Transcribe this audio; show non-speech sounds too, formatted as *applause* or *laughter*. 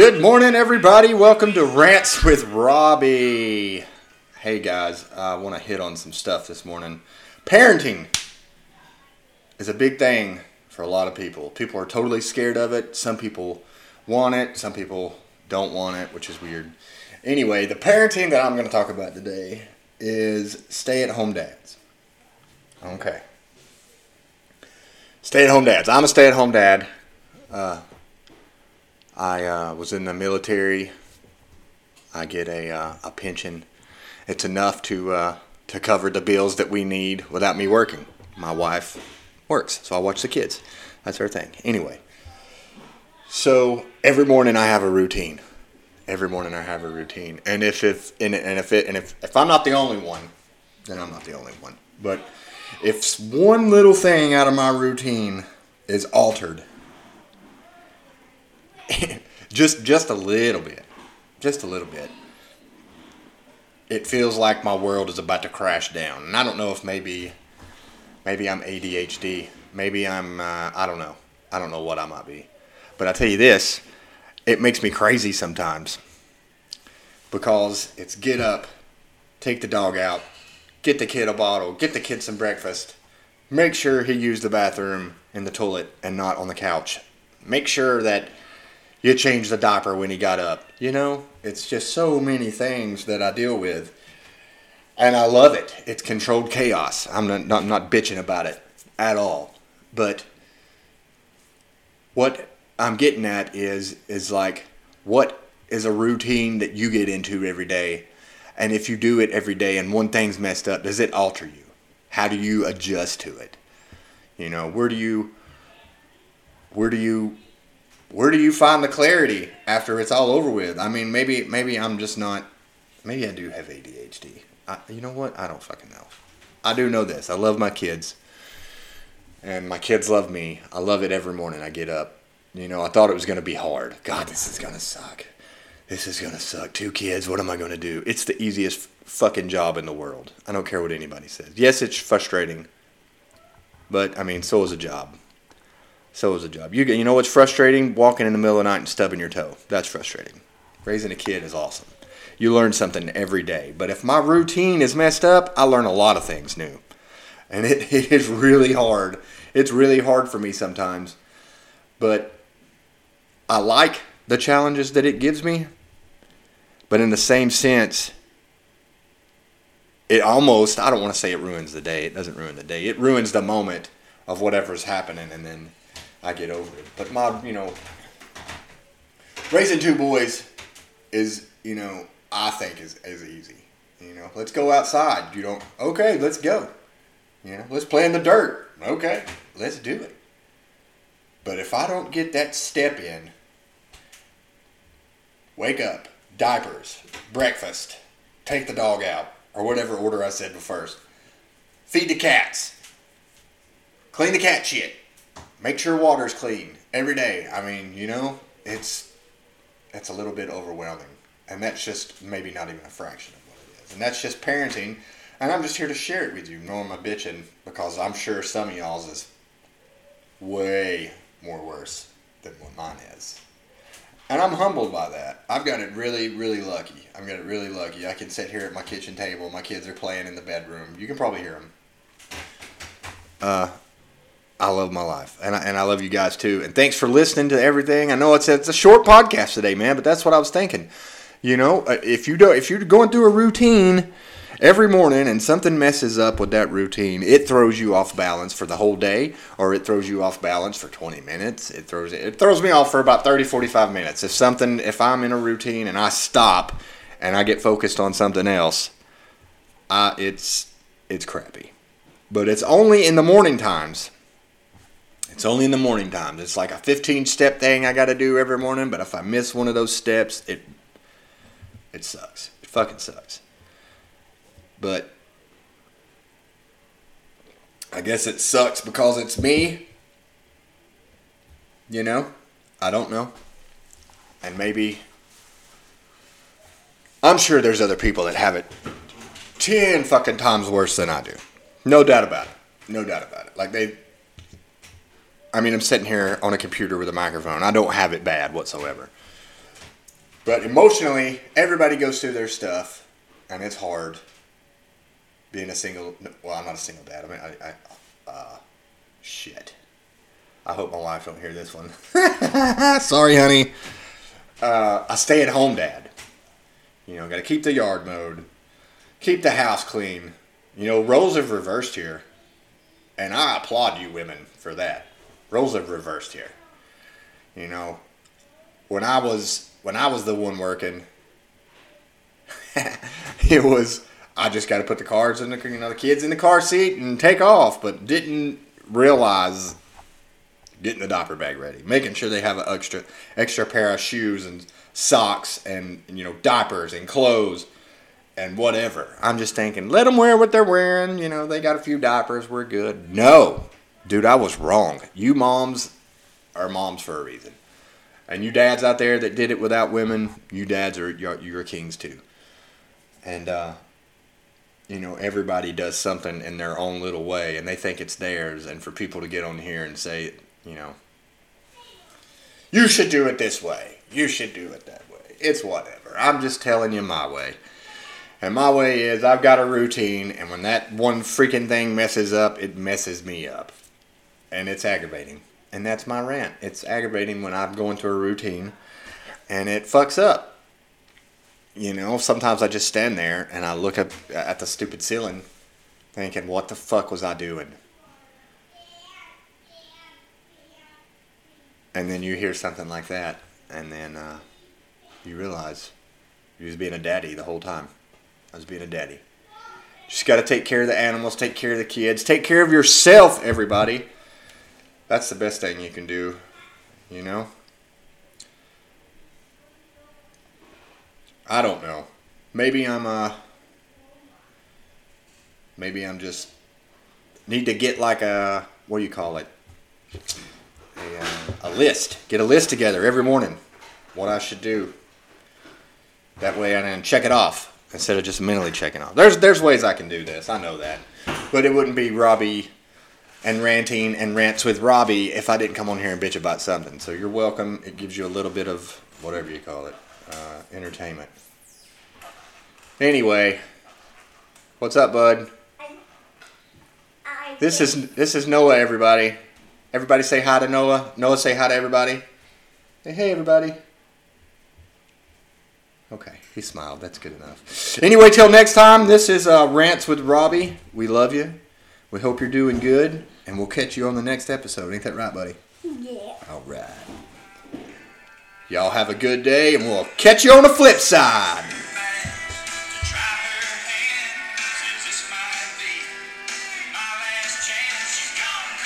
Good morning, everybody. Welcome to Rants with Robbie. Hey, guys, I want to hit on some stuff this morning. Parenting is a big thing for a lot of people. People are totally scared of it. Some people want it, some people don't want it, which is weird. Anyway, the parenting that I'm going to talk about today is stay at home dads. Okay. Stay at home dads. I'm a stay at home dad. Uh, I uh, was in the military. I get a, uh, a pension. It's enough to uh, to cover the bills that we need without me working. My wife works, so I watch the kids. That's her thing. Anyway, so every morning I have a routine. Every morning I have a routine, and if if and, and if it and if if I'm not the only one, then I'm not the only one. But if one little thing out of my routine is altered, *laughs* just just a little bit, just a little bit, it feels like my world is about to crash down. And I don't know if maybe maybe I'm ADHD, maybe I'm uh, I don't know, I don't know what I might be, but I tell you this, it makes me crazy sometimes. Because it's get up, take the dog out, get the kid a bottle, get the kid some breakfast, make sure he used the bathroom in the toilet and not on the couch. Make sure that you change the diaper when he got up. You know, it's just so many things that I deal with. And I love it. It's controlled chaos. I'm not, not, not bitching about it at all. But what I'm getting at is is like what is a routine that you get into every day and if you do it every day and one thing's messed up does it alter you how do you adjust to it you know where do you where do you where do you find the clarity after it's all over with i mean maybe maybe i'm just not maybe i do have adhd I, you know what i don't fucking know i do know this i love my kids and my kids love me i love it every morning i get up you know, I thought it was to be hard. God, this is to suck. This is to suck. Two kids, what am I to do? It's the easiest fucking job in the world. I don't care what anybody says. Yes, it's frustrating. But, I mean, so is a job. So is a job. You, you know what's frustrating? Walking in the middle of the night and stubbing your toe. That's frustrating. Raising a kid is awesome. You learn something every day. But if my routine is messed up, I learn a lot of things new. And it, *laughs* it is really hard. It's really hard for me sometimes. But I like the challenges that it gives me, but in the same sense, it almost, I don't want to say it ruins the day. It doesn't ruin the day. It ruins the moment of whatever's happening, and then I get over it. But my, you know, raising two boys is, you know, I think is, is easy. You know, let's go outside. You don't, okay, let's go. You know, let's play in the dirt. Okay, let's do it. But if I don't get that step in, wake up, diapers, breakfast, take the dog out, or whatever order I said first, feed the cats, clean the cat shit, make sure water's clean every day. I mean, you know, it's it's a little bit overwhelming, and that's just maybe not even a fraction of what it is, and that's just parenting. And I'm just here to share it with you, knowing my bitching, because I'm sure some of y'all's is way more worse than what mine is. And I'm humbled by that. I've got it really, really lucky. I've got it really lucky. I can sit here at my kitchen table. My kids are playing in the bedroom. You can probably hear them. Uh, I love my life, and I, and I love you guys too. And thanks for listening to everything. I know it's a, it's a short podcast today, man, but that's what I was thinking. You know, uh, if you do, if you're going through a routine every morning and something messes up with that routine, it throws you off balance for the whole day or it throws you off balance for 20 minutes. It throws it throws me off for about 30 45 minutes. If something if I'm in a routine and I stop and I get focused on something else, uh, it's it's crappy. But it's only in the morning times. It's only in the morning times. It's like a 15 step thing I got to do every morning, but if I miss one of those steps, it it sucks. It fucking sucks. But I guess it sucks because it's me. You know? I don't know. And maybe. I'm sure there's other people that have it 10 fucking times worse than I do. No doubt about it. No doubt about it. Like they. I mean, I'm sitting here on a computer with a microphone. I don't have it bad whatsoever. But emotionally, everybody goes through their stuff, and it's hard. Being a single, well, I'm not a single dad. I mean, I, I uh, shit. I hope my wife don't hear this one. *laughs* Sorry, honey. Uh, a stay-at-home dad. You know, got to keep the yard mowed, keep the house clean. You know, roles have reversed here, and I applaud you women for that. Roles have reversed here. You know, when I was when I was the one working, *laughs* it was I just got to put the cars in the you know the kids in the car seat and take off, but didn't realize getting the diaper bag ready, making sure they have an extra extra pair of shoes and socks and you know diapers and clothes and whatever. I'm just thinking, let them wear what they're wearing. You know, they got a few diapers, we're good. No, dude, I was wrong. You moms are moms for a reason. And you dads out there that did it without women, you dads are you're, you're kings too. And uh, you know everybody does something in their own little way, and they think it's theirs. And for people to get on here and say, you know, you should do it this way, you should do it that way. It's whatever. I'm just telling you my way. And my way is I've got a routine, and when that one freaking thing messes up, it messes me up. And it's aggravating and that's my rant. It's aggravating when I'm going through a routine and it fucks up. You know, sometimes I just stand there and I look up at the stupid ceiling thinking, what the fuck was I doing? And then you hear something like that and then uh, you realize you was being a daddy the whole time. I was being a daddy. Just got to take care of the animals, take care of the kids, take care of yourself, everybody. That's the best thing you can do, you know? I don't know. Maybe I'm uh maybe I'm just need to get like a what do you call it? A, uh, a list. Get a list together every morning. What I should do. That way I can check it off instead of just mentally checking off. There's there's ways I can do this. I know that. But it wouldn't be Robbie and ranting and rants with Robbie if I didn't come on here and bitch about something. So you're welcome. It gives you a little bit of whatever you call it, uh, entertainment. Anyway, what's up, bud? This is this is Noah. Everybody, everybody say hi to Noah. Noah, say hi to everybody. Hey, hey, everybody. Okay, he smiled. That's good enough. Anyway, till next time. This is uh, rants with Robbie. We love you. We hope you're doing good, and we'll catch you on the next episode. Ain't that right, buddy? Yeah. All right. Y'all have a good day, and we'll catch you on the flip side.